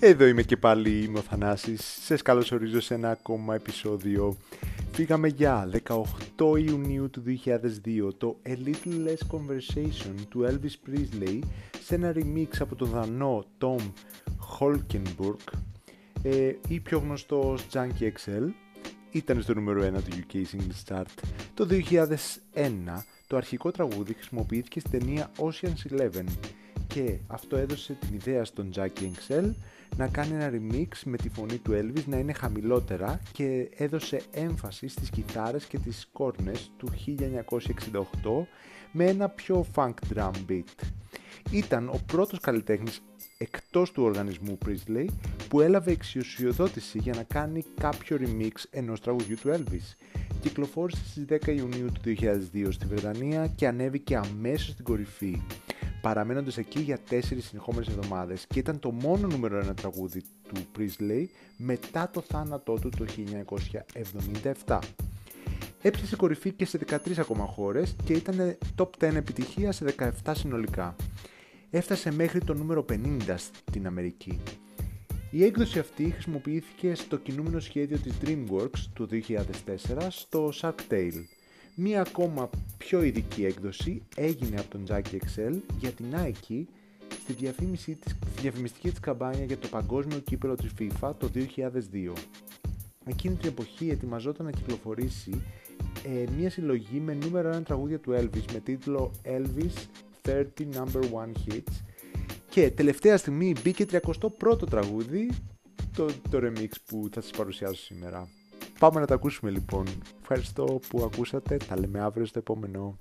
Εδώ είμαι και πάλι, είμαι ο Θανάσης. Σας καλωσορίζω σε ένα ακόμα επεισόδιο. Φύγαμε για 18 Ιουνίου του 2002 το A Little Less Conversation του Elvis Presley σε ένα remix από τον Δανό Tom Holkenburg ε, ή πιο γνωστό Junkie XL ήταν στο νούμερο 1 του UK Single Chart. Το 2001 το αρχικό τραγούδι χρησιμοποιήθηκε στην ταινία Ocean's Eleven και αυτό έδωσε την ιδέα στον Jackie XL να κάνει ένα remix με τη φωνή του Elvis να είναι χαμηλότερα και έδωσε έμφαση στις κιθάρες και τις κόρνες του 1968 με ένα πιο funk drum beat. Ήταν ο πρώτος καλλιτέχνης εκτός του οργανισμού Priestley που έλαβε εξουσιοδότηση για να κάνει κάποιο remix ενός τραγουδιού του Elvis. Κυκλοφόρησε στις 10 Ιουνίου του 2002 στη Βρετανία και ανέβηκε αμέσως στην κορυφή παραμένοντας εκεί για τέσσερις συνεχόμενες εβδομάδες και ήταν το μόνο νούμερο ένα τραγούδι του Priestley μετά το θάνατό του το 1977. Έπιασε κορυφή και σε 13 ακόμα χώρες και ήταν top 10 επιτυχία σε 17 συνολικά. Έφτασε μέχρι το νούμερο 50 στην Αμερική. Η έκδοση αυτή χρησιμοποιήθηκε στο κινούμενο σχέδιο της DreamWorks του 2004 στο Shark Tale Μία ακόμα πιο ειδική έκδοση έγινε από τον Jackie Excel για την Nike στη, διαφήμιση της, στη διαφημιστική της καμπάνια για το παγκόσμιο κύπελο της FIFA το 2002. Εκείνη την εποχή ετοιμαζόταν να κυκλοφορήσει ε, μια συλλογή με νούμερο 1 τραγούδια του Elvis με τίτλο Elvis 30 Number 1 Hits και τελευταία στιγμή μπήκε 31ο τραγούδι το, το remix που θα σας παρουσιάσω σήμερα. Πάμε να τα ακούσουμε λοιπόν. Ευχαριστώ που ακούσατε. Τα λέμε αύριο στο επόμενο.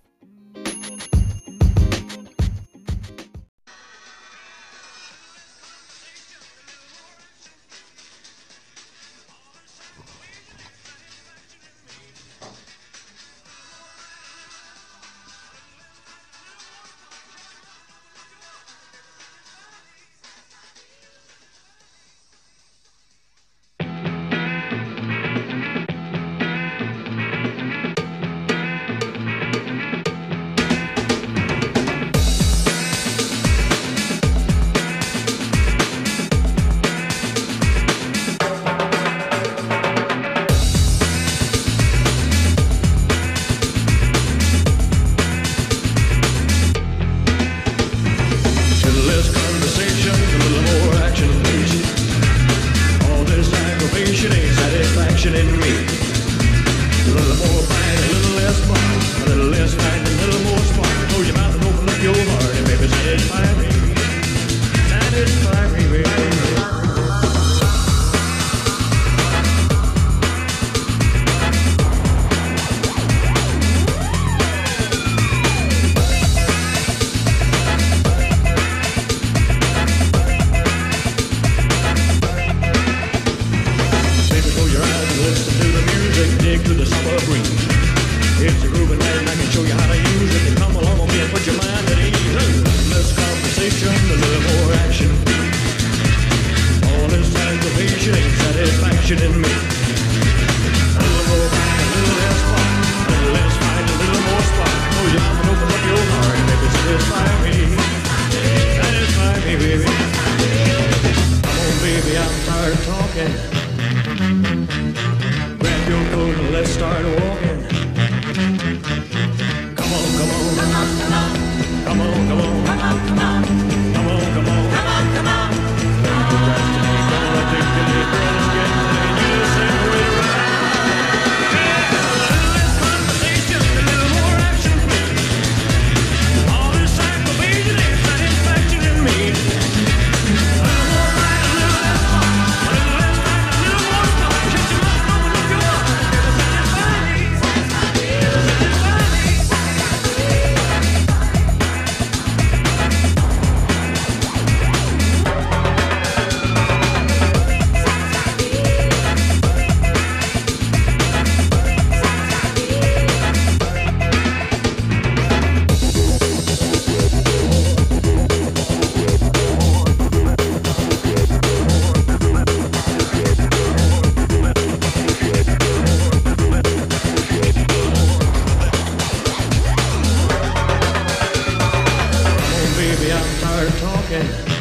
네.